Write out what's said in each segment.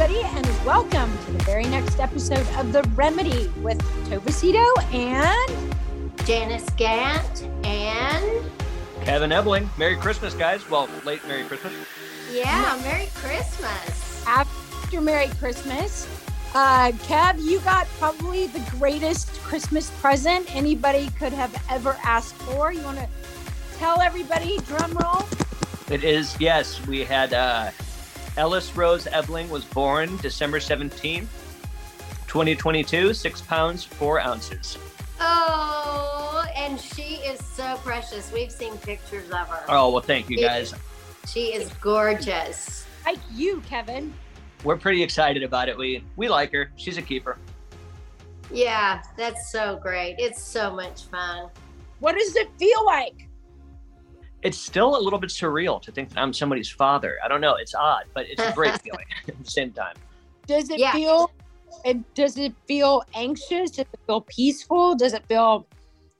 everybody, and welcome to the very next episode of The Remedy with Tovacito and Janice Gant and Kevin Ebling. Merry Christmas, guys. Well, late Merry Christmas. yeah, Merry Christmas. after Merry Christmas. Uh, Kev, you got probably the greatest Christmas present anybody could have ever asked for. You want to tell everybody, drum roll? It is, yes, we had uh, Ellis Rose Ebling was born December 17th, 2022, six pounds, four ounces. Oh, and she is so precious. We've seen pictures of her. Oh, well, thank you, guys. She is gorgeous. Like you, Kevin. We're pretty excited about it. We we like her. She's a keeper. Yeah, that's so great. It's so much fun. What does it feel like? It's still a little bit surreal to think that I'm somebody's father. I don't know. It's odd, but it's a great feeling at the same time. Does it Yeah. feel? And does it feel anxious? Does it feel peaceful? Does it feel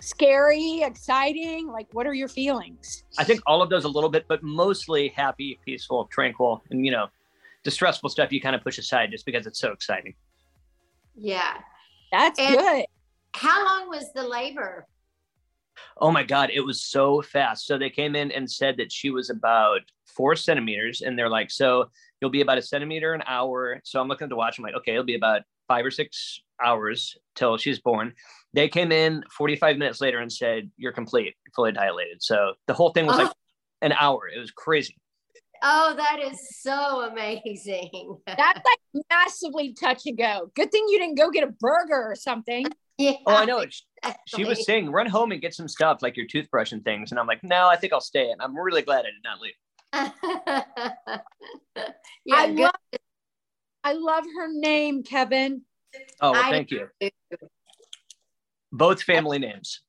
scary, exciting? Like, what are your feelings? I think all of those a little bit, but mostly happy, peaceful, tranquil, and you know, the stressful stuff you kind of push aside just because it's so exciting. Yeah. That's And- good. How long was the labor? Oh my God, it was so fast. So they came in and said that she was about four centimeters, and they're like, so you'll be about a centimeter an hour. So I'm looking at the watch. I'm like, okay, it'll be about five or six hours till she's born. They came in 45 minutes later and said, you're complete, fully dilated. So the whole thing was like oh. an hour. It was crazy. Oh, that is so amazing. That's like massively touch and go. Good thing you didn't go get a burger or something. Yeah, Oh, I know. She, she was saying, run home and get some stuff like your toothbrush and things. And I'm like, no, I think I'll stay. And I'm really glad I did not leave. yeah, I good. love I love her name, Kevin. Oh, well, I thank you. do. Both family names.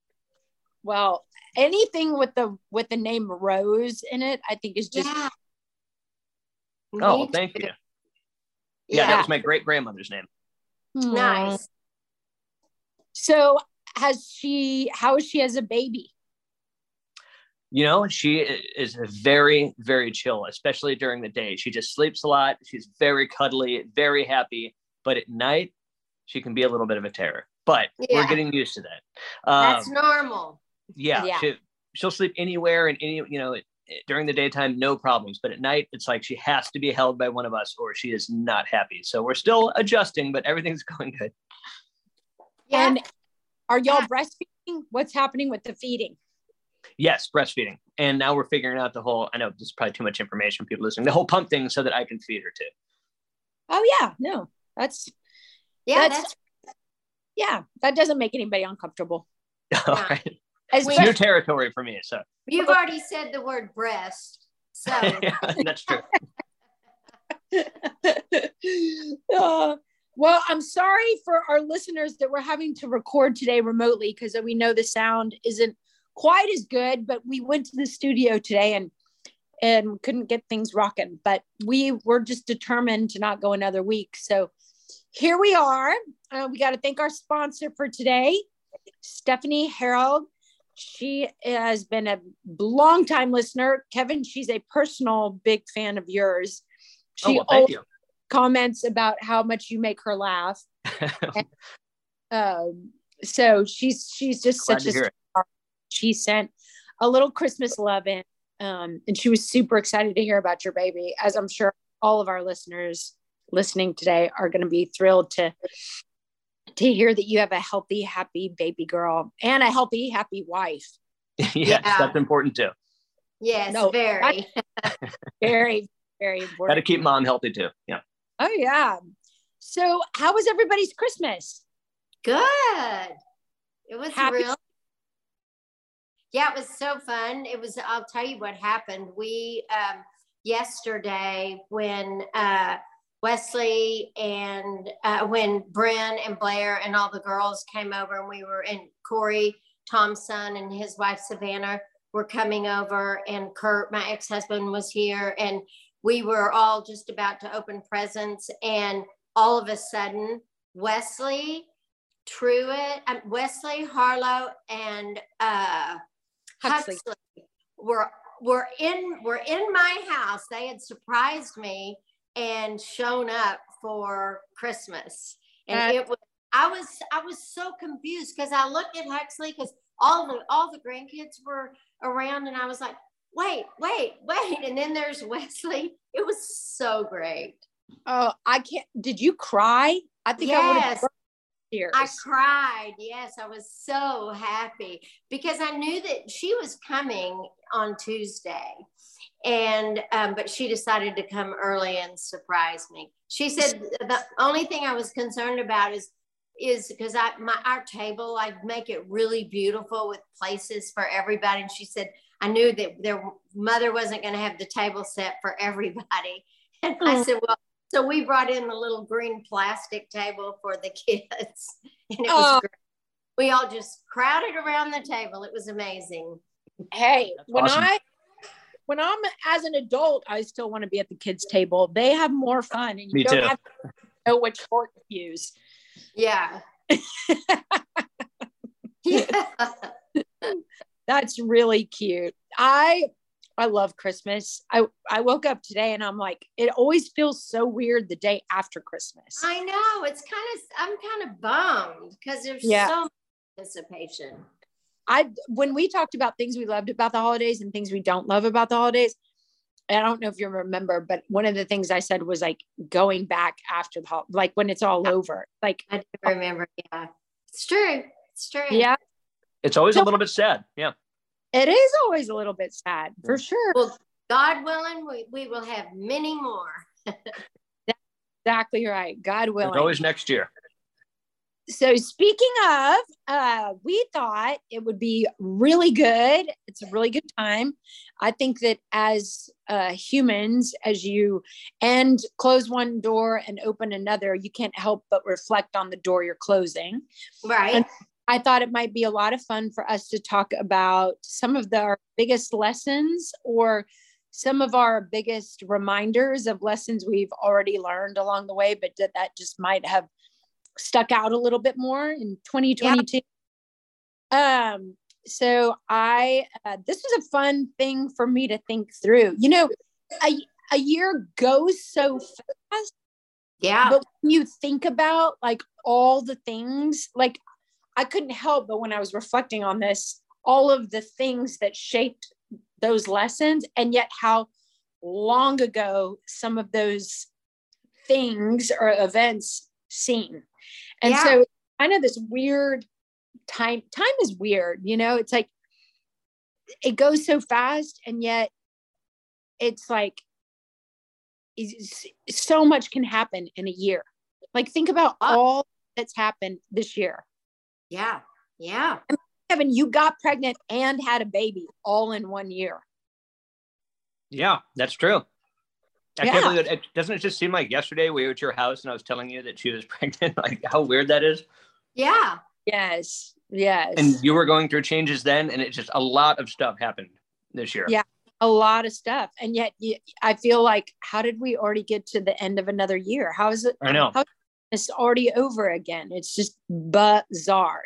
Well, anything with the with the name Rose in it, I think is just yeah. Oh, Me thank you. Yeah, Yeah, that was my great grandmother's name. Nice. So has she how is she as a baby? You know, she is very, very chill, especially during the day. She just sleeps a lot. She's very cuddly, very happy. But at night, she can be a little bit of a terror. But we're getting used to that. Um, That's normal. yeah, Yeah. She, she'll sleep anywhere and any, you know, during the daytime, no problems. But at night, it's like she has to be held by one of us or she is not happy. So we're still adjusting, but everything's going good. Yeah. And are y'all Yeah. breastfeeding? What's happening with the feeding? Yes, breastfeeding. And now we're figuring out the whole, I know this is probably too much information, people listening, the whole pump thing so that I can feed her too. Oh yeah, no. That's yeah, that's- that's yeah, that doesn't make anybody uncomfortable. All right. We- It's new territory for me. So you've already said the word breast. So yeah, that's true. Uh, well, I'm sorry for our listeners that we're having to record today remotely because we know the sound isn't quite as good, but we went to the studio today and and couldn't get things rocking. But we were just determined to not go another week. So here we are. Uh, we got to thank our sponsor for today, Stephanie Harold. She has been a long time listener. Kevin, she's a personal big fan of yours. Oh, well, thank you. Comments about how much you make her laugh. Um, so she's she's just Glad such a star. She sent a little Christmas love in, um, and she was super excited to hear about your baby, as I'm sure all of our listeners listening today are going to be thrilled to to hear that you have a healthy, happy baby girl and a healthy, happy wife. yes, Yeah. that's important too. yes, No, very. Very, very important. Got to keep mom healthy too. Yeah. Oh yeah. So, how was everybody's Christmas? Good. It was Happy- real. Yeah, it was so fun. It was, I'll tell you what happened. We, um, yesterday, when uh, Wesley and uh, when Bryn and Blair and all the girls came over, and we were in Corey Thompson and his wife Savannah were coming over, and Kurt, my ex husband, was here, and we were all just about to open presents, and all of a sudden, Wesley, Truett, um, Wesley, Harlow, and uh, Huxley. Huxley were were in were in my house. They had surprised me and shown up for Christmas. And it was I was I was so confused because I looked at Huxley because all the all the grandkids were around and I was like, wait, wait, wait. And then there's Wesley. It was so great. Oh, I can't did you cry? I think yes. I would I cried. Yes, I was so happy because I knew that she was coming on Tuesday and um, but she decided to come early and surprise me she said the only thing i was concerned about is is because i my our table i make it really beautiful with places for everybody and she said i knew that their mother wasn't going to have the table set for everybody and i hmm. said well so we brought in the little green plastic table for the kids and it was oh. great we all just crowded around the table it was amazing hey That's when awesome. i when I'm as an adult, I still want to be at the kids' table. They have more fun, and you Me don't too. have to know which fork to use. Yeah. yeah. That's really cute. I I love Christmas. I I woke up today and I'm like, it always feels so weird the day after Christmas. I know. It's kind of I'm kind of bummed because there's yeah. so much anticipation. I when we talked about things we loved about the holidays and things we don't love about the holidays, I don't know if you remember, but one of the things I said was like going back after the like when it's all over. Like I remember. Yeah, it's true. It's true. Yeah, it's always so, a little bit sad. Yeah, it is always a little bit sad for sure. Well, God willing, we, we will have many more. exactly right. God willing. There's always next year so speaking of uh, we thought it would be really good it's a really good time i think that as uh, humans as you and close one door and open another you can't help but reflect on the door you're closing right and i thought it might be a lot of fun for us to talk about some of the, our biggest lessons or some of our biggest reminders of lessons we've already learned along the way but that, that just might have stuck out a little bit more in 2022. Yeah. Um, so I, uh, this was a fun thing for me to think through. You know, a, a year goes so fast. Yeah. But when you think about like all the things, like I couldn't help but when I was reflecting on this, all of the things that shaped those lessons, and yet how long ago some of those things or events seem. And yeah. so kind of this weird time time is weird, you know, it's like it goes so fast and yet it's like it's, so much can happen in a year. Like think about uh, all that's happened this year. Yeah. Yeah. Kevin, you got pregnant and had a baby all in one year. Yeah, that's true. I yeah. can't believe it. Doesn't it just seem like yesterday we were at your house and I was telling you that she was pregnant? like how weird that is. Yeah. Yes. Yes. And you were going through changes then, and it just a lot of stuff happened this year. Yeah, a lot of stuff, and yet I feel like, how did we already get to the end of another year? How is it? I know. How, it's already over again. It's just bizarre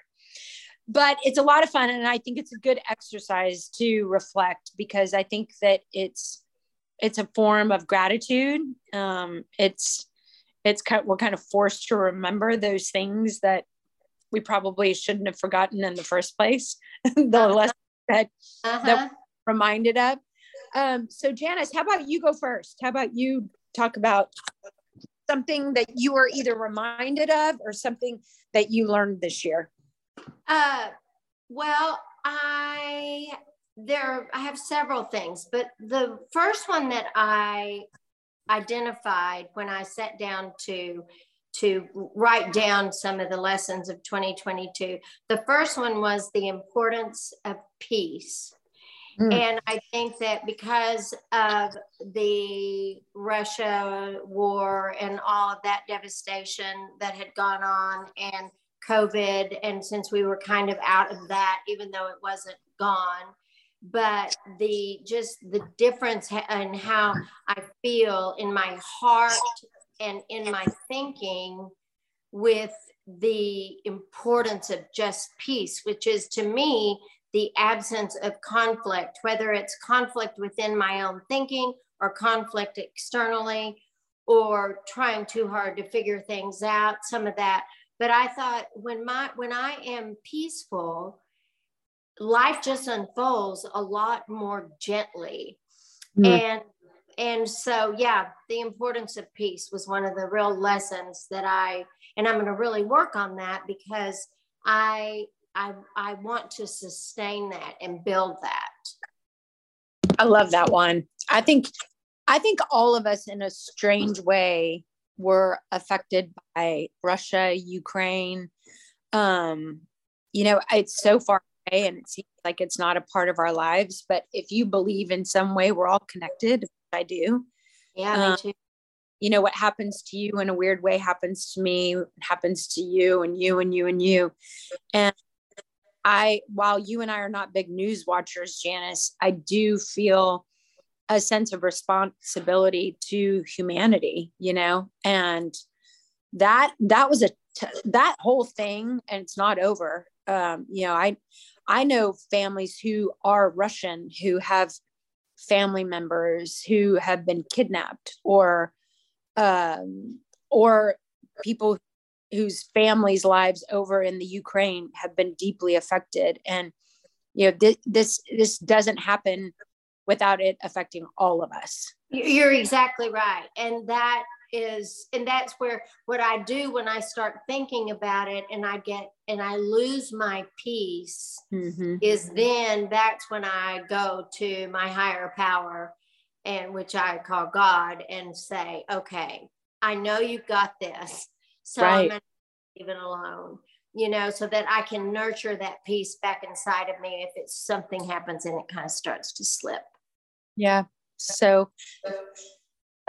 but it's a lot of fun and i think it's a good exercise to reflect because i think that it's it's a form of gratitude. Um, it's it's kind of, we're kind of forced to remember those things that we probably shouldn't have forgotten in the first place. the uh-huh. lesson that uh-huh. that reminded of. Um, so Janice, how about you go first? How about you talk about something that you were either reminded of or something that you learned this year? Uh, well, I there i have several things but the first one that i identified when i sat down to to write down some of the lessons of 2022 the first one was the importance of peace Mm. And I think that because of the Russia war and all of that devastation that had gone on and COVID, and since we were kind of out of that, even though it wasn't gone, but the just the difference in how I feel in my heart and in my thinking with the importance of just peace, which is to me the absence of conflict, whether it's conflict within my own thinking or conflict externally or trying too hard to figure things out, some of that. But I thought when my when I am peaceful, life just unfolds a lot more gently. Mm. And and so yeah, the importance of peace was one of the real lessons that I and I'm going to really work on that because I I, I want to sustain that and build that. I love that one. I think I think all of us in a strange way were affected by Russia, Ukraine. Um, you know, it's so far away and it seems like it's not a part of our lives, but if you believe in some way we're all connected, I do. Yeah, um, me too. You know, what happens to you in a weird way happens to me, happens to you and you and you and you. And I, while you and I are not big news watchers, Janice, I do feel a sense of responsibility to humanity, you know, and that that was a t- that whole thing, and it's not over. Um, you know, I I know families who are Russian who have family members who have been kidnapped or um, or people whose families' lives over in the Ukraine have been deeply affected. And you know, th- this this doesn't happen without it affecting all of us. You're exactly right, and that is, and that's where what I do when I start thinking about it, and I get and I lose my peace, mm-hmm. is then that's when I go to my higher power, and which I call God, and say, okay, I know you've got this so right. I'm going to leave it alone, you know, so that I can nurture that peace back inside of me if it's something happens and it kind of starts to slip. Yeah. So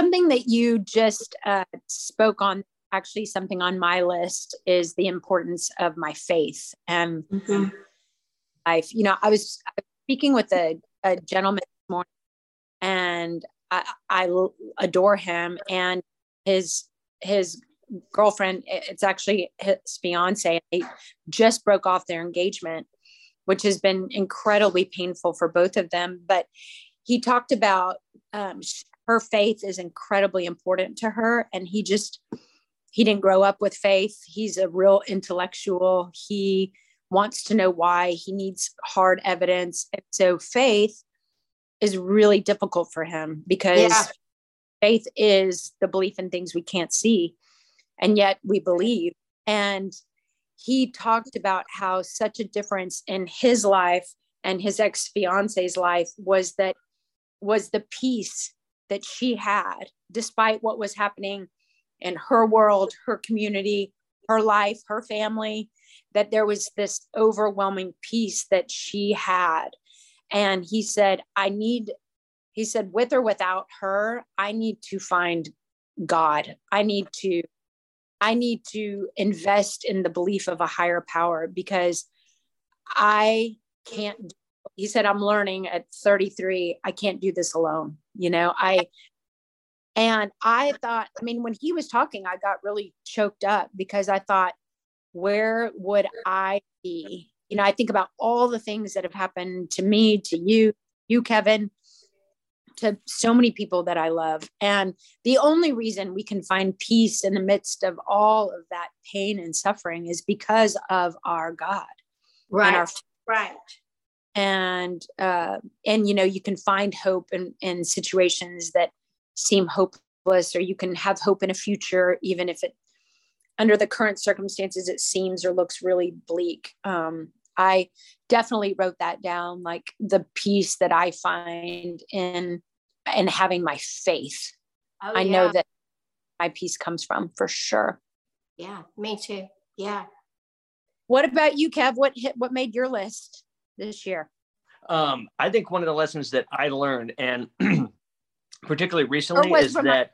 something that you just uh, spoke on actually something on my list is the importance of my faith and mm-hmm. life. You know, I was speaking with a, a gentleman this morning and I, I adore him and his his girlfriend, it's actually his fiance, they just broke off their engagement, which has been incredibly painful for both of them. But he talked about um, her faith is incredibly important to her. And he just, he didn't grow up with faith. He's a real intellectual. He wants to know why. He needs hard evidence. And so faith is really difficult for him because yeah. faith is the belief in things we can't see and yet we believe. And he talked about how such a difference in his life and his ex fiance's life was that was the peace that she had despite what was happening in her world, her community, her life, her family, that there was this overwhelming peace that she had. And he said, I need, he said, with or without her, I need to find God. I need to I need to invest in the belief of a higher power because I can't. He said, I'm learning at 33, I can't do this alone. You know, I, and I thought, I mean, when he was talking, I got really choked up because I thought, where would I be? You know, I think about all the things that have happened to me, to you, you, Kevin, to so many people that I love. And the only reason we can find peace in the midst of all of that pain and suffering is because of our God. Right. Our, right. And uh, and you know, you can find hope in, in situations that seem hopeless, or you can have hope in a future, even if it under the current circumstances it seems or looks really bleak. Um, I definitely wrote that down, like the peace that I find in in having my faith. Oh, I yeah. know that my peace comes from for sure. Yeah, me too. Yeah. What about you, Kev? What hit, what made your list this year? Um, I think one of the lessons that I learned, and particularly recently, is that my-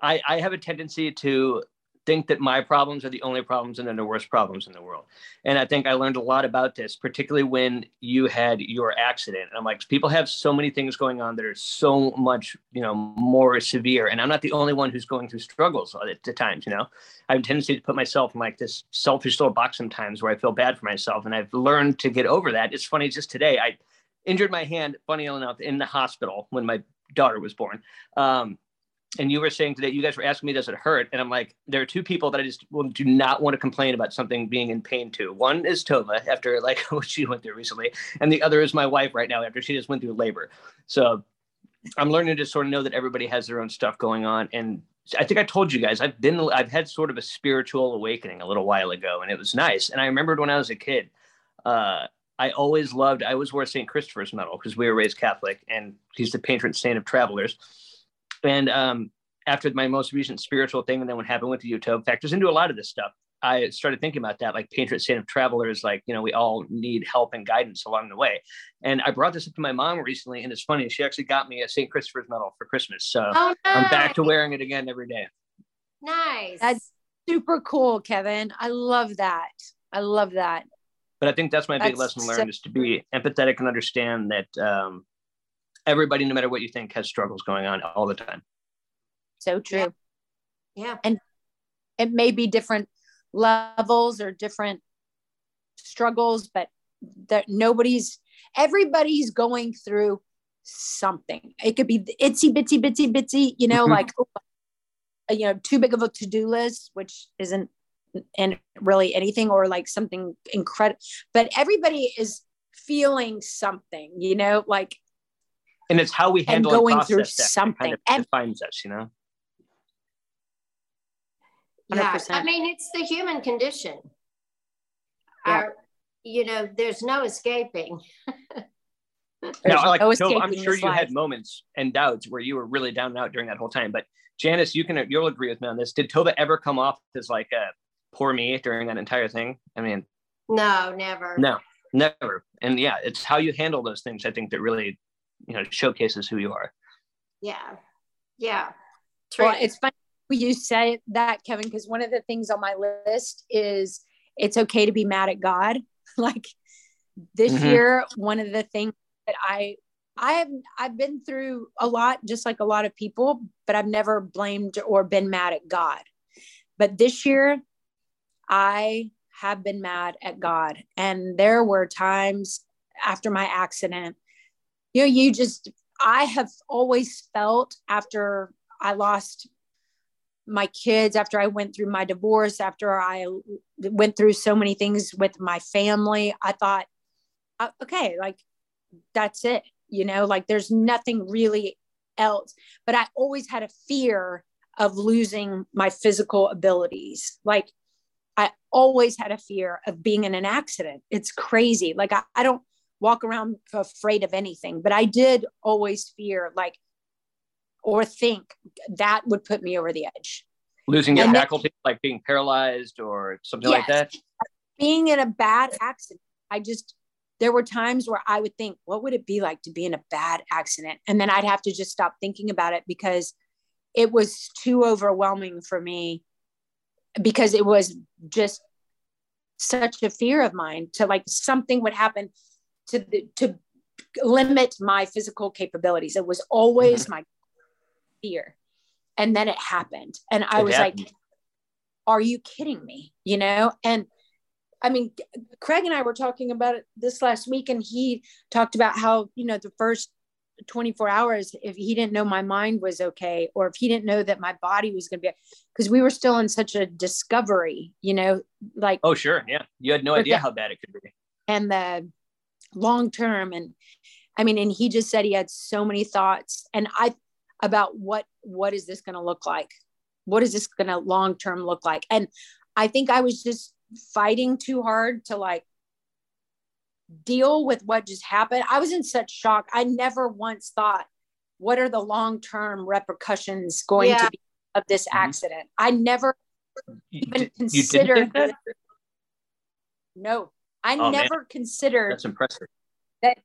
I, I have a tendency to think that my problems are the only problems and then the worst problems in the world. And I think I learned a lot about this, particularly when you had your accident. And I'm like, people have so many things going on that are so much, you know, more severe. And I'm not the only one who's going through struggles at, at times, you know. I have a tendency to put myself in like this selfish little box sometimes where I feel bad for myself. And I've learned to get over that. It's funny, just today, I injured my hand, funny enough, in the hospital when my daughter was born. Um, and you were saying today, you guys were asking me, does it hurt? And I'm like, there are two people that I just do not want to complain about something being in pain to. One is Tova after like what she went through recently, and the other is my wife right now after she just went through labor. So I'm learning to sort of know that everybody has their own stuff going on. And I think I told you guys I've been I've had sort of a spiritual awakening a little while ago, and it was nice. And I remembered when I was a kid, uh, I always loved. I always wore St. Christopher's medal because we were raised Catholic, and he's the patron saint of travelers and um, after my most recent spiritual thing, and then what happened with the Utah factors into a lot of this stuff. I started thinking about that, like patron saint of travelers, like, you know, we all need help and guidance along the way. And I brought this up to my mom recently, and it's funny, she actually got me a St. Christopher's medal for Christmas. So oh, nice. I'm back to wearing it again every day. Nice. That's super cool, Kevin. I love that. I love that. But I think that's my that's big lesson learned is to be empathetic and understand that um, everybody, no matter what you think, has struggles going on all the time. So true. Yeah. yeah. And it may be different levels or different struggles, but that nobody's, everybody's going through something. It could be itsy bitsy bitsy bitsy, you know, mm-hmm. like, you know, too big of a to do list, which isn't and really anything or like something incredible but everybody is feeling something you know like and it's how we handle and going through something kind of and, defines us you know 100%. yeah i mean it's the human condition yeah. Our, you know there's no escaping now, like, no so I'm sure you life. had moments and doubts where you were really down and out during that whole time. But Janice, you can you'll agree with me on this. Did Tova ever come off as like a poor me during that entire thing? I mean, no, never. No, never. And yeah, it's how you handle those things. I think that really you know showcases who you are. Yeah. Yeah. True. well it's funny you say that kevin because one of the things on my list is it's okay to be mad at god. Like this mm-hmm. year one of the things that i i have i've been through a lot just like a lot of people but i've never blamed or been mad at god. But this year i have been mad at god. And there were times after my accident you know, you just, I have always felt after I lost my kids, after I went through my divorce, after I went through so many things with my family, I thought, uh, okay, like that's it, you know, like there's nothing really else. But I always had a fear of losing my physical abilities. Like I always had a fear of being in an accident. It's crazy. Like I, I don't, walk around afraid of anything, but I did always fear like or think that would put me over the edge. Losing your faculty, like being paralyzed or something yes, like that. Being in a bad accident, I just there were times where I would think, what would it be like to be in a bad accident? And then I'd have to just stop thinking about it because it was too overwhelming for me because it was just such a fear of mine to like something would happen to to limit my physical capabilities. It was always mm-hmm. my fear. And then it happened. And I it was happened. like, are you kidding me? You know? And I mean, Craig and I were talking about it this last week, and he talked about how, you know, the first 24 hours, if he didn't know my mind was okay, or if he didn't know that my body was going to be, because we were still in such a discovery, you know, like. Oh, sure. Yeah. You had no idea how bad it could be. And the, long term. And i mean and he just said he had so many thoughts and i about what what is this going to look like? What is this going to long term look like? And i think i was just fighting too hard to like deal with what just happened. I was in such shock. I never once thought what are the long term repercussions going yeah. to be of this mm-hmm. accident? I never even considered no I oh, never man. considered that's impressive that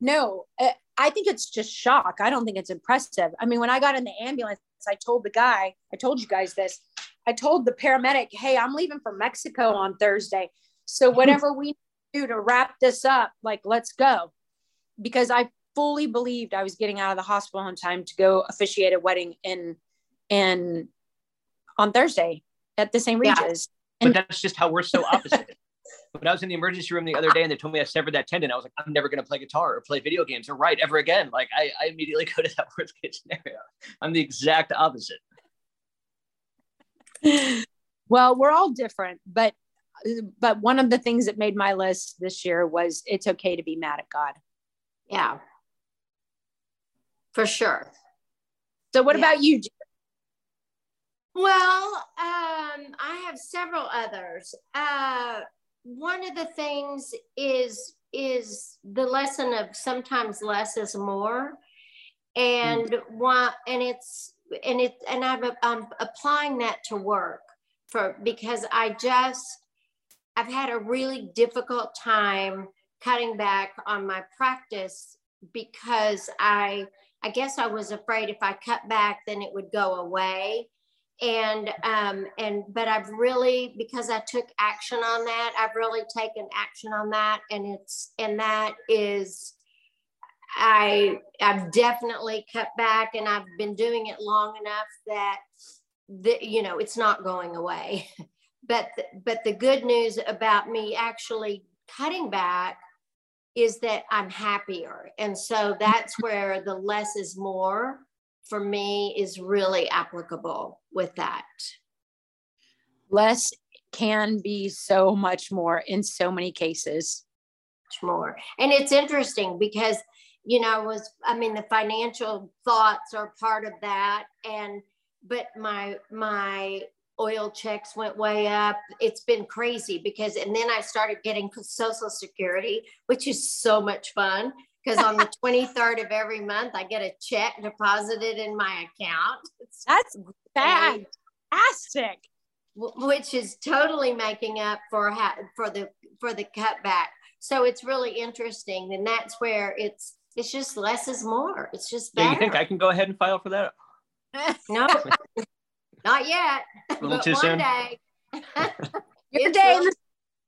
no, uh, I think it's just shock. I don't think it's impressive. I mean, when I got in the ambulance, I told the guy, I told you guys this. I told the paramedic, "Hey, I'm leaving for Mexico on Thursday. So whatever we do to wrap this up, like let's go." Because I fully believed I was getting out of the hospital on time to go officiate a wedding in in on Thursday at the St. Regis. Yeah. And- but that's just how we're so opposite. But I was in the emergency room the other day and they told me I severed that tendon. I was like, I'm never going to play guitar or play video games or write ever again. Like I, I immediately go to that worst case scenario. I'm the exact opposite. Well, we're all different, but but one of the things that made my list this year was it's okay to be mad at God. Yeah. For sure. So what yeah. about you? Well, um, I have several others. Uh, one of the things is is the lesson of sometimes less is more, and mm. one and it's and it and I'm, I'm applying that to work for because I just I've had a really difficult time cutting back on my practice because I I guess I was afraid if I cut back then it would go away and um and but i've really because i took action on that i've really taken action on that and it's and that is i i've definitely cut back and i've been doing it long enough that the, you know it's not going away. But the, but the good news about me actually cutting back is that i'm happier. And so that's where the less is more for me is really applicable with that. Less can be so much more in so many cases. Much more. And it's interesting because, you know, was I mean the financial thoughts are part of that. And but my my oil checks went way up. It's been crazy because, and then I started getting Social Security, which is so much fun because on the 23rd of every month I get a check deposited in my account. It's That's fantastic. Which is totally making up for for the for the cutback. So it's really interesting, and that's where it's it's just less is more. It's just better. Yeah, you think I can go ahead and file for that? no, not yet. A little too soon. Day. Your day is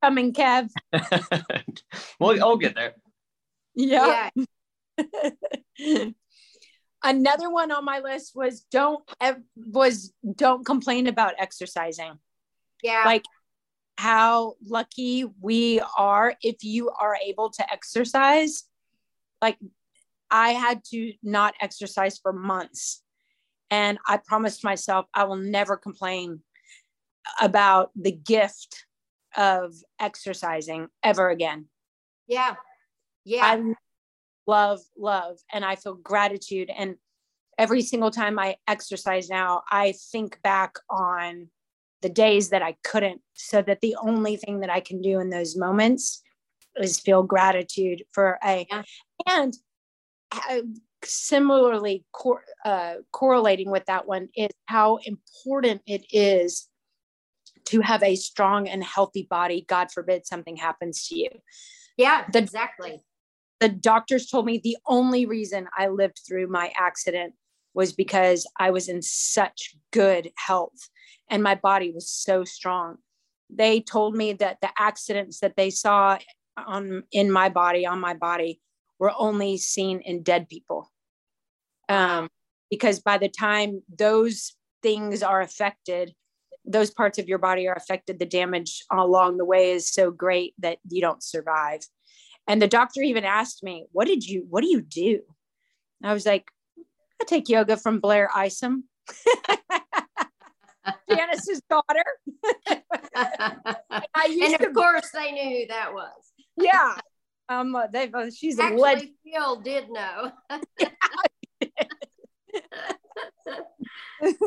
coming, Kev. well, I'll get there. Yeah. yeah. Another one on my list was don't was don't complain about exercising. Yeah. Like how lucky we are if you are able to exercise. Like I had to not exercise for months. And I promised myself I will never complain about the gift of exercising ever again. Yeah. Yeah. I love, love, and I feel gratitude. And every single time I exercise now, I think back on the days that I couldn't, so that the only thing that I can do in those moments is feel gratitude for a, yeah. and uh, similarly cor- uh, correlating with that one is how important it is to have a strong and healthy body. God forbid something happens to you. Yeah, the, exactly the doctors told me the only reason I lived through my accident was because I was in such good health and my body was so strong. They told me that the accidents that they saw on in my body on my body were only seen in dead people. Um, because by the time those things are affected, those parts of your body are affected, the damage along the way is so great that you don't survive. And the doctor even asked me, What did you, what do you do? And I was like, I take yoga from Blair Isom, Janice's daughter. and, and of course, they knew who that was. Yeah. Um, uh, they, uh, she's Actually, a legend. Phil did know.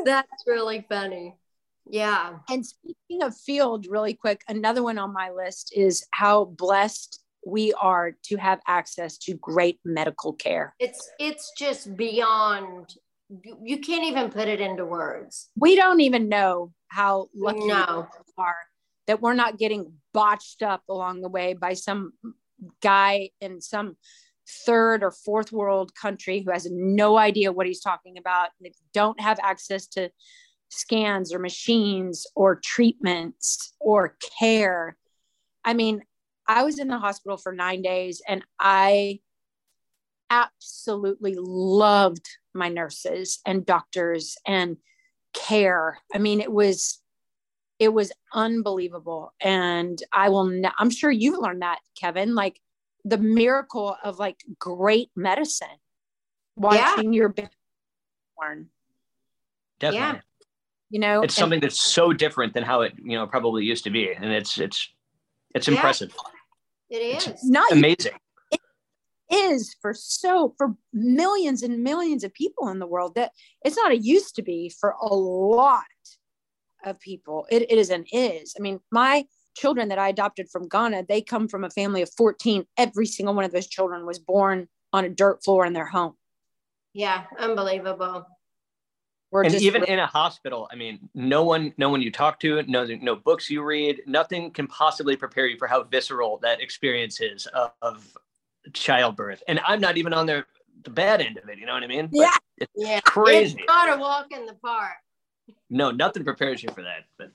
That's really funny. Yeah. And speaking of field, really quick, another one on my list is how blessed we are to have access to great medical care. It's it's just beyond you can't even put it into words. We don't even know how lucky no. we are that we're not getting botched up along the way by some guy in some third or fourth world country who has no idea what he's talking about. They don't have access to scans or machines or treatments or care. I mean, I was in the hospital for nine days and I absolutely loved my nurses and doctors and care. I mean, it was it was unbelievable and i will ne- i'm sure you've learned that kevin like the miracle of like great medicine watching yeah. your baby born definitely yeah. you know it's and, something that's so different than how it you know probably used to be and it's it's it's yeah. Impressive it is it's not amazing it is for so for millions and millions of people in the world that it's not a used to be for a lot of people. It, it is an is. I mean, my children that I adopted from Ghana, they come from a family of 14. Every single one of those children was born on a dirt floor in their home. Yeah, unbelievable. We're and even in a hospital, I mean, no one, no one you talk to, no, no books you read, nothing can possibly prepare you for how visceral that experience is of, of childbirth. And I'm not even on the the bad end of it. You know what I mean? Yeah, it's yeah. crazy. It's not a walk in the park no, nothing prepares you for that. But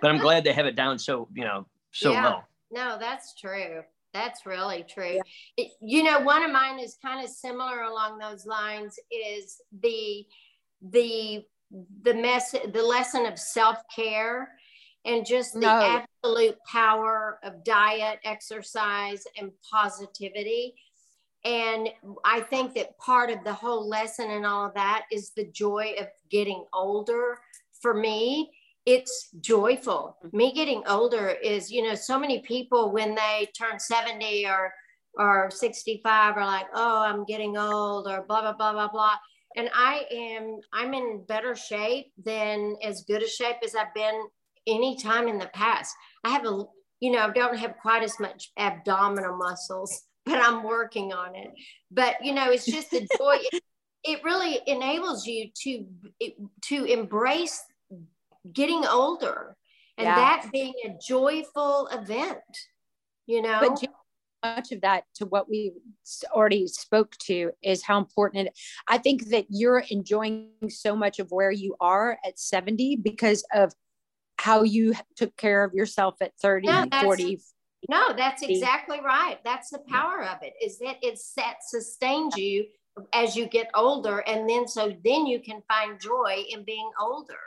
but I'm glad they have it down so you know so yeah. well. No, that's true. That's really true. Yeah. It, you know, one of mine is kind of similar along those lines. Is the the the mess the lesson of self care and just the no. absolute power of diet, exercise, and positivity. And I think that part of the whole lesson and all of that is the joy of getting older. For me, it's joyful. Mm-hmm. Me getting older is, you know, so many people when they turn 70 or or 65 are like, oh, I'm getting old or blah, blah, blah, blah, blah. And I am, I'm in better shape than as good a shape as I've been any time in the past. I have a, you know, I don't have quite as much abdominal muscles but I'm working on it. But you know, it's just the joy. it, it really enables you to to embrace getting older and yeah. that being a joyful event. You know. But much of that to what we already spoke to is how important it, I think that you're enjoying so much of where you are at 70 because of how you took care of yourself at 30 yeah, 40 no, that's exactly right. That's the power of it is that it set sustains you as you get older. And then so then you can find joy in being older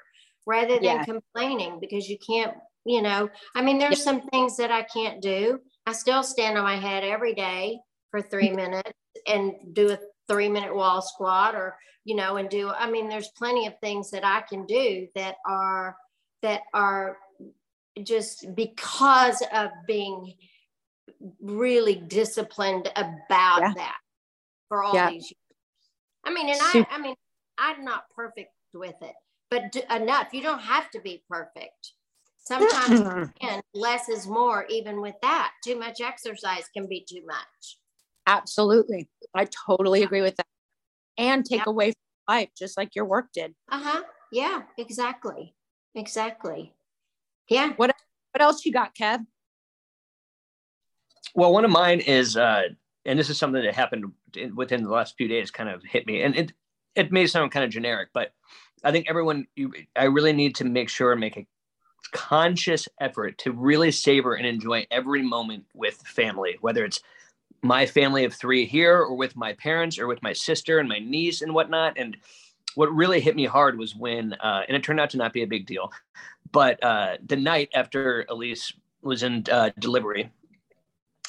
rather than yeah. complaining because you can't, you know, I mean, there's yeah. some things that I can't do. I still stand on my head every day for three mm-hmm. minutes and do a three minute wall squat or, you know, and do, I mean, there's plenty of things that I can do that are, that are just because of being really disciplined about yeah. that for all yeah. these years. I mean, and I, I mean, I'm not perfect with it, but d- enough. You don't have to be perfect. Sometimes again, less is more, even with that. Too much exercise can be too much. Absolutely. I totally agree with that. And take yeah. away from life, just like your work did. Uh huh. Yeah, exactly. Exactly. Yeah. What what else you got, Kev? Well, one of mine is, uh, and this is something that happened within the last few days, kind of hit me, and it it may sound kind of generic, but I think everyone, you, I really need to make sure and make a conscious effort to really savor and enjoy every moment with family, whether it's my family of three here or with my parents or with my sister and my niece and whatnot. And what really hit me hard was when, uh, and it turned out to not be a big deal, but uh, the night after Elise was in uh, delivery,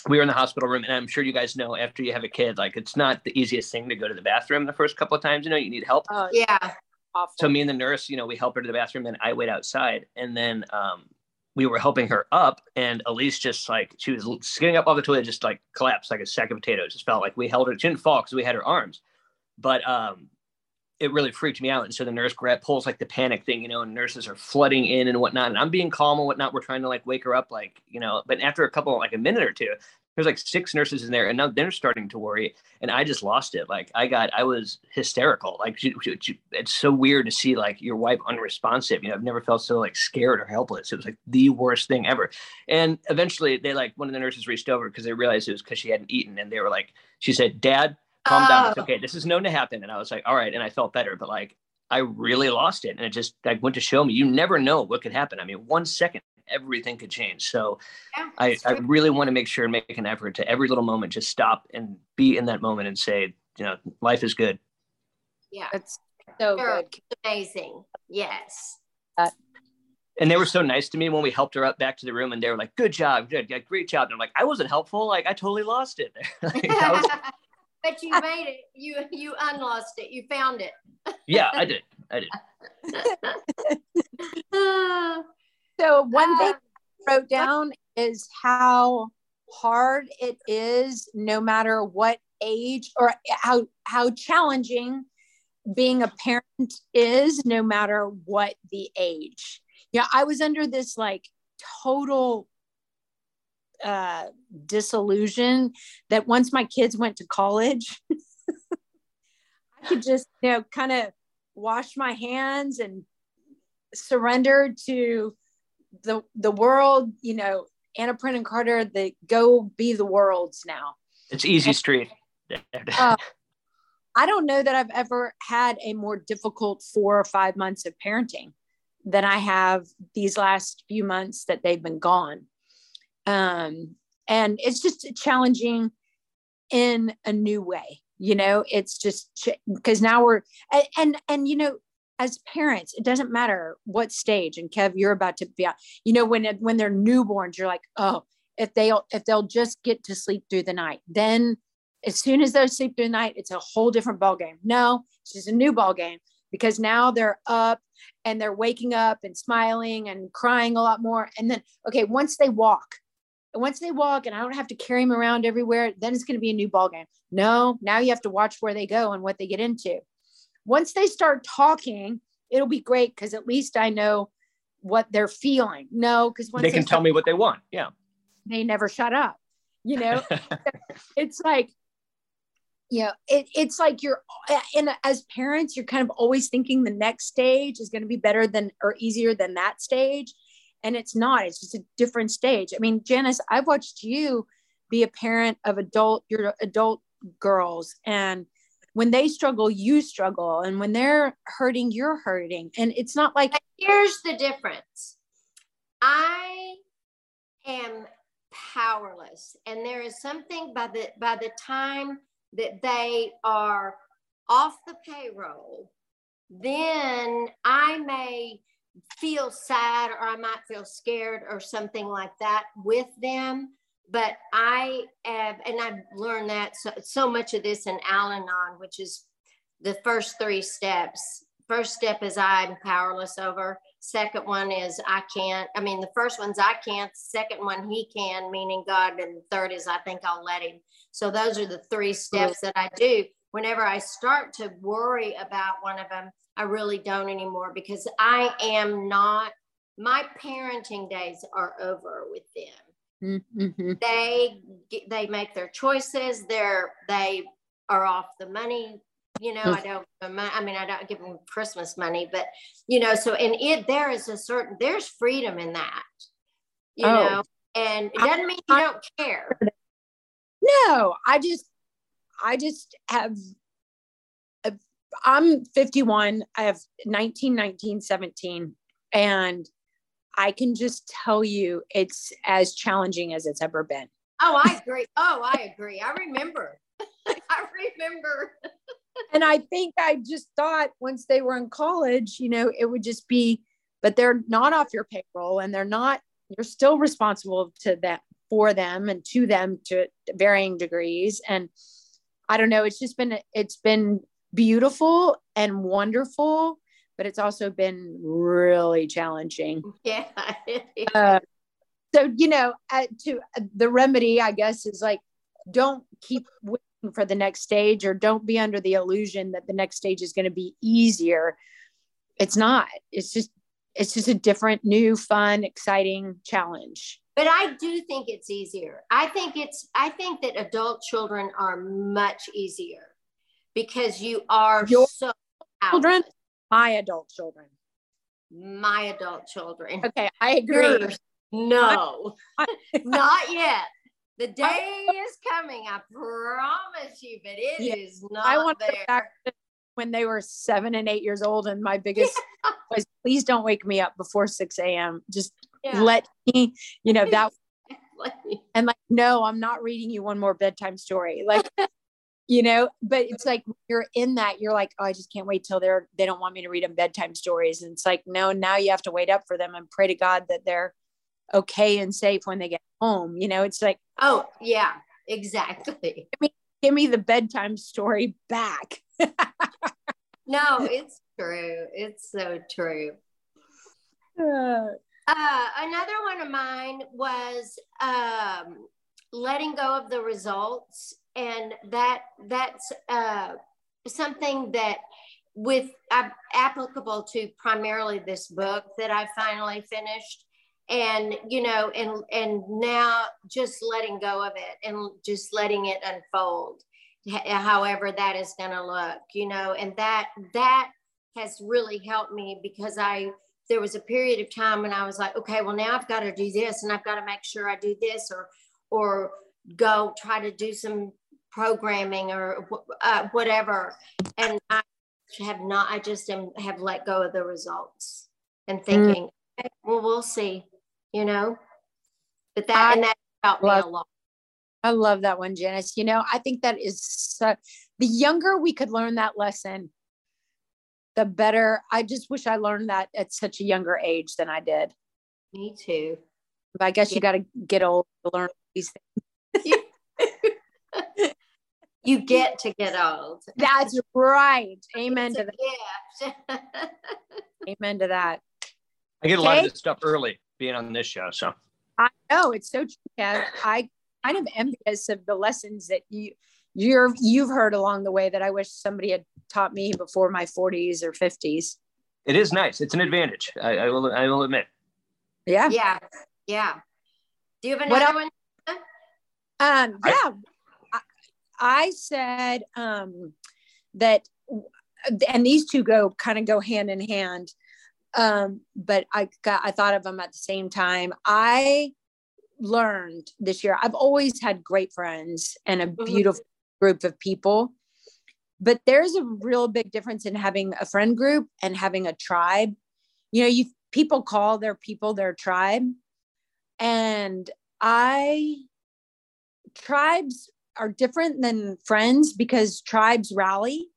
we were in the hospital room, and I'm sure you guys know after you have a kid, like it's not the easiest thing to go to the bathroom the first couple of times. You know, you need help. Oh yeah. Awful. So me and the nurse, you know, we help her to the bathroom, and I wait outside, and then um, we were helping her up, and Elise just like she was skidding up off the toilet, just like collapsed like a sack of potatoes. Just felt like we held her. She didn't fall because we had her arms, but um, it really freaked me out. And so the nurse grab pulls like the panic thing, you know, and nurses are flooding in and whatnot. And I'm being calm and whatnot. We're trying to like wake her up, like, you know, but after a couple, like a minute or two, there's like six nurses in there and now they're starting to worry and i just lost it. Like i got i was hysterical. Like it's so weird to see like your wife unresponsive you know i've never felt so like scared or helpless. It was like the worst thing ever. And eventually they like one of the nurses reached over because they realized it was because she hadn't eaten and they were like she said dad calm oh. down. It's oh. okay. This is known to happen. And i was like all right. And i felt better but like i really lost it and it just like went to show me. You never know what could happen. I mean one second everything could change. So yeah, I, I really want to make sure and make an effort to every little moment just stop and be in that moment and say, you know, life is good. Yeah. It's so You're good. Amazing. Yes. Uh, and they were so nice to me when we helped her up back to the room and they were like, good job, good, yeah, great job. And I'm like, I wasn't helpful. Like I totally lost it. like, was... but you made it. You, you unlost it. You found it. yeah, I did. I did. So one thing I wrote down is how hard it is, no matter what age or how how challenging being a parent is, no matter what the age. Yeah, I was under this like total uh, disillusion that once my kids went to college, I could just you know kind of wash my hands and surrender to the the world, you know, Anna Brennan Carter, the go be the world's now. It's easy and, street. uh, I don't know that I've ever had a more difficult four or five months of parenting than I have these last few months that they've been gone. Um, and it's just challenging in a new way. You know, it's just because now we're and, and and you know as parents, it doesn't matter what stage. And Kev, you're about to be out. You know, when when they're newborns, you're like, oh, if they'll if they'll just get to sleep through the night, then as soon as they sleep through the night, it's a whole different ball game. No, it's just a new ball game because now they're up and they're waking up and smiling and crying a lot more. And then, okay, once they walk, once they walk and I don't have to carry them around everywhere, then it's going to be a new ball game. No, now you have to watch where they go and what they get into. Once they start talking, it'll be great because at least I know what they're feeling. No, because they can they tell me what they want. Yeah. They never shut up. You know, it's like, you know, it, it's like you're, and as parents, you're kind of always thinking the next stage is going to be better than or easier than that stage. And it's not, it's just a different stage. I mean, Janice, I've watched you be a parent of adult, your adult girls, and when they struggle, you struggle. And when they're hurting, you're hurting. And it's not like. Here's the difference I am powerless. And there is something by the by the time that they are off the payroll, then I may feel sad or I might feel scared or something like that with them but I have, and I've learned that so, so much of this in Al Anon, which is the first three steps. First step is I'm powerless over. Second one is I can't. I mean, the first one's I can't. Second one, he can, meaning God. And third is I think I'll let him. So those are the three steps that I do. Whenever I start to worry about one of them, I really don't anymore because I am not, my parenting days are over with them. Mm-hmm. They they make their choices. They're they are off the money. You know, I don't. I mean, I don't give them Christmas money, but you know. So, and it there is a certain there's freedom in that. You oh. know, and it doesn't mean you don't care. No, I just I just have. I'm 51. I have 19, 19, 17, and I can just tell you it's as challenging as it's ever been. Oh, I agree. Oh, I agree. I remember. I remember. and I think I just thought once they were in college, you know, it would just be, but they're not off your payroll and they're not, you're still responsible to that for them and to them to varying degrees. And I don't know, it's just been, it's been beautiful and wonderful but it's also been really challenging. Yeah. uh, so you know, uh, to uh, the remedy, I guess, is like don't keep waiting for the next stage, or don't be under the illusion that the next stage is going to be easier. It's not. It's just it's just a different, new, fun, exciting challenge. but I do think it's easier. I think it's I think that adult children are much easier because you are Your so children, outlet. My adult children. my adult children. Okay, I agree. Yours, no, not yet. The day is coming. I promise you, but it is Yeah, not I want to there. back to when they were seven and eight years old, and my biggest was, please don't wake me up before six a.m. Just Yeah. let me, you know, that and like, no, I'm not reading you one more bedtime story. Like, you know, but it's like you're in that, you're like, oh, I just can't wait till they're they don't want me to read them bedtime stories. And it's like, no, now you have to wait up for them and pray to God that they're okay and safe when they get home. You know, it's like, oh yeah, exactly. give me the bedtime story back. No, it's true. It's so true. Uh, Uh, another one of mine was um, letting go of the results, and that that's uh, something that with uh, applicable to primarily this book that I finally finished, and you know, and and now just letting go of it and just letting it unfold, however that is going to look, you know, and that that has really helped me because I there was a period of time when I was like, okay, well now I've got to do this and I've got to make sure I do this or or go try to do some programming or uh, whatever. And I have not. I just am, have let go of the results and thinking, okay, well, we'll see. You know, but that I and that helped me a lot. I love that one, Janice. You know, I think that is so, the younger we could learn that lesson, the better. I just wish I learned that at such a younger age than I did. Me too. But I guess you got to get old to learn these things. You get to get old. That's right. Amen It's to that. gift. Amen to that. I get a lot of this stuff early being on this show. So I know it's so true, Kev. I kind of envious of the lessons that you you're you've heard along the way that I wish somebody had taught me before my 40s or 50s. it is nice. It's an advantage. I, I will. I will admit. Yeah. yeah, yeah. Do you have What another one? Um, yeah. I, I said um, that, and these two go kind of go hand in hand. Um, but I got, I thought of them at the same time. I learned this year, I've always had great friends and a Mhm. beautiful group of people. But there's a real big difference in having a friend group and having a tribe. You know, you people call their people their tribe. And I tribes are different than friends because tribes rally.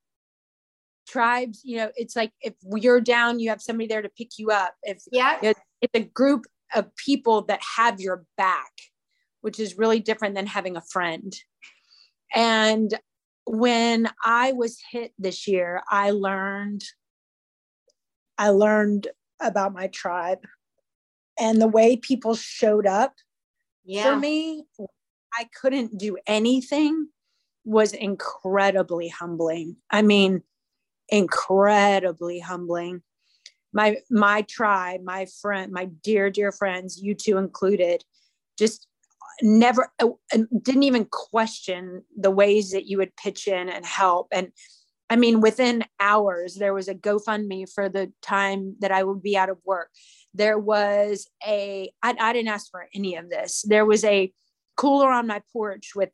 Tribes, you know, it's like if you're down, you have somebody there to pick you up. If Yeah. it's a group of people that have your back, which is really different than having a friend. And when I was hit this year, I learned I learned about my tribe and the way people showed up Yeah. for me i couldn't do anything was incredibly humbling. I mean incredibly humbling. My my tribe my friend my dear dear friends you two included just never uh, didn't even question the ways that you would pitch in and help. And i mean within hours there was a gofundme for the time that i would be out of work. There was a I, I didn't ask for any of this. There was a cooler on my porch with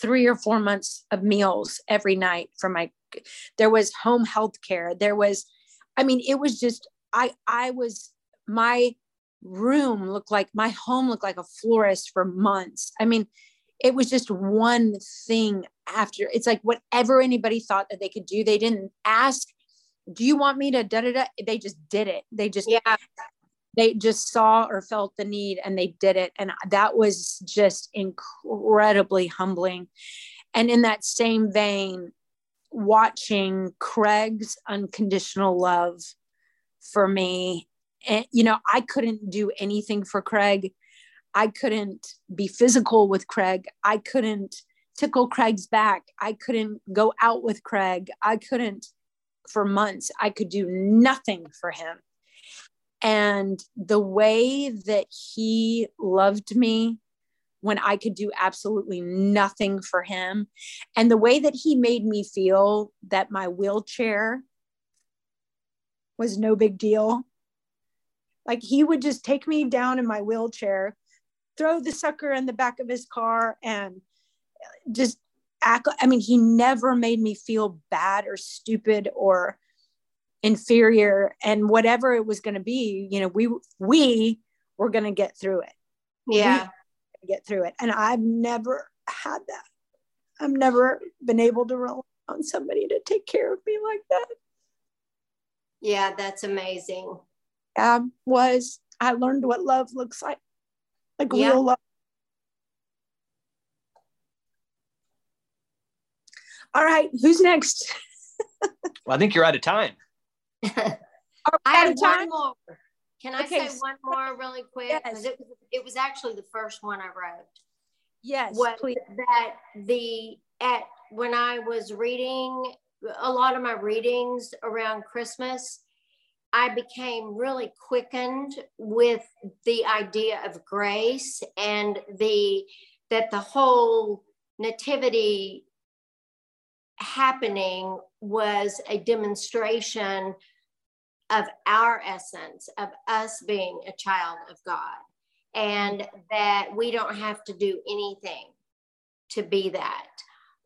three or four months of meals every night for my there was home health care. There was i mean it was just i i was my room looked like my home looked like a florist for months. I mean it was just one thing after it's like whatever anybody thought that they could do they didn't ask do you want me to da da da? They just did it. They just Yeah. They just saw or felt the need and they did it. And that was just incredibly humbling. And in that same vein watching craig's unconditional love for me and you know i couldn't do anything for craig. I couldn't be physical with craig. I couldn't tickle craig's back. I couldn't go out with craig. I couldn't for months i could do nothing for him And the way that he loved me when I could do absolutely nothing for him, and the way that he made me feel that my wheelchair was no big deal. Like he would just take me down in my wheelchair, throw the sucker in the back of his car, and just act. I mean, he never made me feel bad or stupid or inferior. And whatever it was going to be, you know, we we were going to get through it. Yeah, get through it. And I've never had that. I've never been able to rely on somebody to take care of me like that. Yeah, that's amazing. Um, was I learned what love looks like, like Yeah. real love. All right, who's next? Well, I think you're out of time. I have time? one more. Can I Okay, say one more really quick? Yes. It, was- it was actually the first one I wrote. Yes, was please. that the at when I was reading a lot of my readings around Christmas, I became really quickened with the idea of grace and the that the whole nativity happening was a demonstration of our essence of us being a child of God and that we don't have to do anything to be that.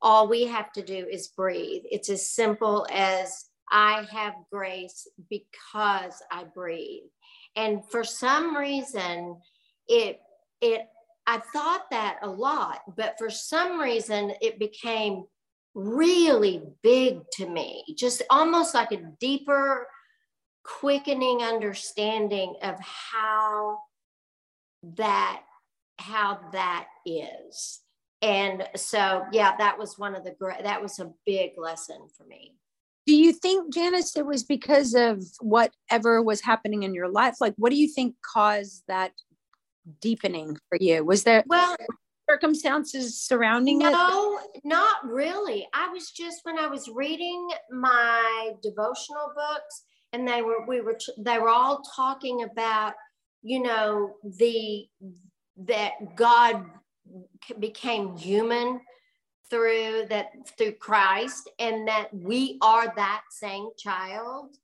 All we have to do is breathe. It's as simple as I have grace because I breathe. And for some reason, it, it, I thought that a lot, but for some reason, it became really big to me, just almost like a deeper, quickening understanding of how that how that is and so yeah that was one of the great that was a big lesson for me Do you think, Janice, it was because of whatever was happening in your life? Like, what do you think caused that deepening for you? Was there well circumstances surrounding it? no not really i was just when i was reading my devotional books and they were we were they were all talking about you know the that god became human through that through christ and that we are that same child.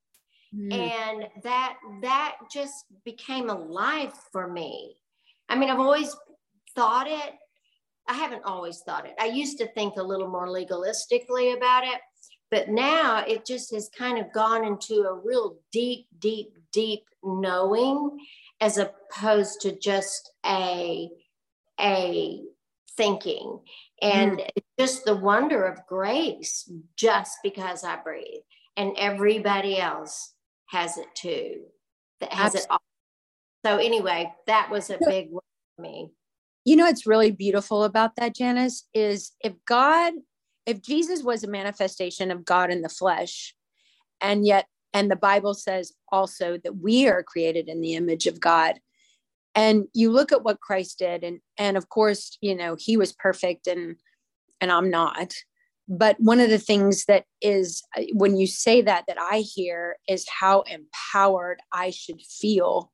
Mm. and that that just became alive for me. I mean i've always thought it. I haven't always thought it. I used to think a little more legalistically about it but now it just has kind of gone into a real deep deep deep knowing as opposed to just a a thinking. And mm. it's just the wonder of grace just because i breathe and everybody else has it too that has it all. so anyway that was a big one for me. You know what's really beautiful about that, Janice, is if God, if Jesus was a manifestation of God in the flesh, and yet, and the Bible says also that we are created in the image of God. And you look at what Christ did, and and of course, you know, he was perfect and and I'm not. But one of the things that is when you say that that I hear is how empowered I should feel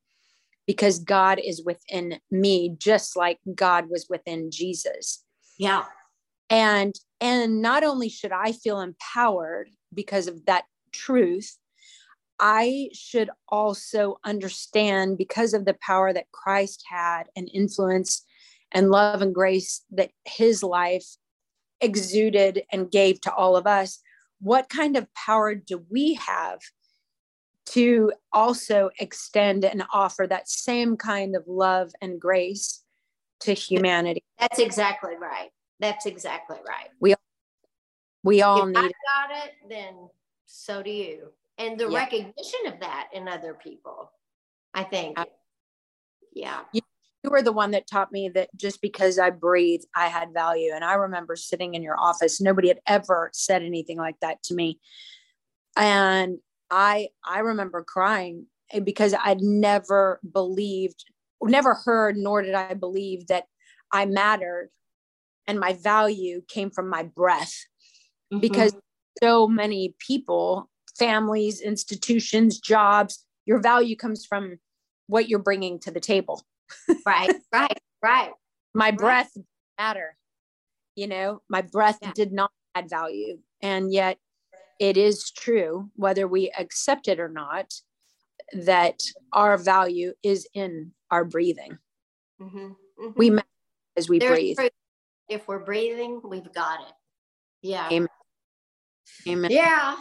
because God is within me, just like God was within Jesus. yeah And and not only should I feel empowered because of that truth, I should also understand because of the power that Christ had and influence and love and grace that his life exuded and gave to all of us. What kind of power do we have to also extend and offer that same kind of love and grace to humanity? that's exactly right that's exactly right We we all if I need got it, then so do you. And the Yeah. recognition of that in other people, I think. Yeah. you were the one that taught me that just because I breathe, I had value. And I remember sitting in your office, nobody had ever said anything like that to me. And I I remember crying eh, because I'd never believed, never heard, nor did I believe that I mattered and my value came from my breath Mm-hmm. because so many people, families, institutions, jobs, your value comes from what you're bringing to the table. right, right, right. My Right. breath matter. You know, my breath Yeah. did not add value. And yet it is true, whether we accept it or not, that our value is in our breathing. Mhm, mhm. We matter as we There's breathe. proof. If we're breathing, we've got it. Yeah. Amen. Amen. Yeah.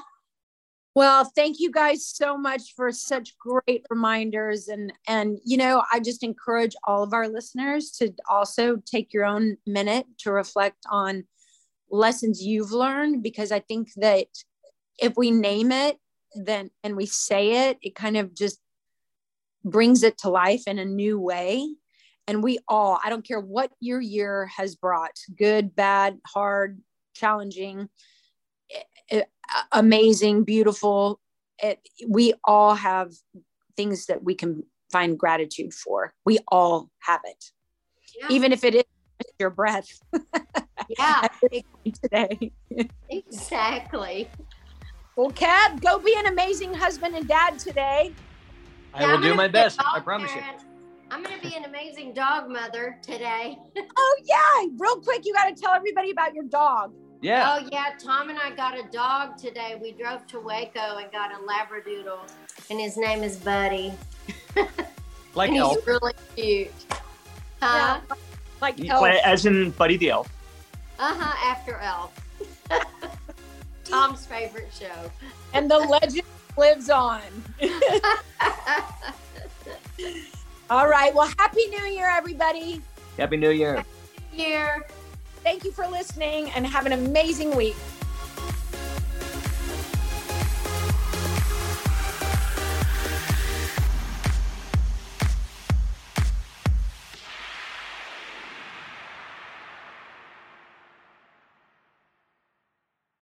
Well, thank you guys so much for such great reminders and and you know, I just encourage all of our listeners to also take your own minute to reflect on lessons you've learned because I think that if we name it then and we say it, it kind of just brings it to life in a new way. And we all, I don't care what your year has brought, good, bad, hard, challenging, eh, amazing, beautiful. It, we all have things that we can find gratitude for. We all have it, Yeah. even if it is your breath yeah. today. Exactly. Well, Kev, go be an amazing husband and dad today. I Yeah, will do my best. I dog promise you. Parent. I'm going to be an amazing dog mother today. Oh, yeah. Real quick, you got to tell everybody about your dog. Yeah. Oh yeah, Tom and I got a dog today. We drove to Waco and got a Labradoodle, and his name is Buddy. like and Elf. he's really cute. Huh? Like, You- elf. As in Buddy the Elf. Uh huh. After Elf. Tom's favorite show. and the legend lives on. All right. Well, Happy New Year, everybody. Happy New Year. Here. Thank you for listening and have an amazing week.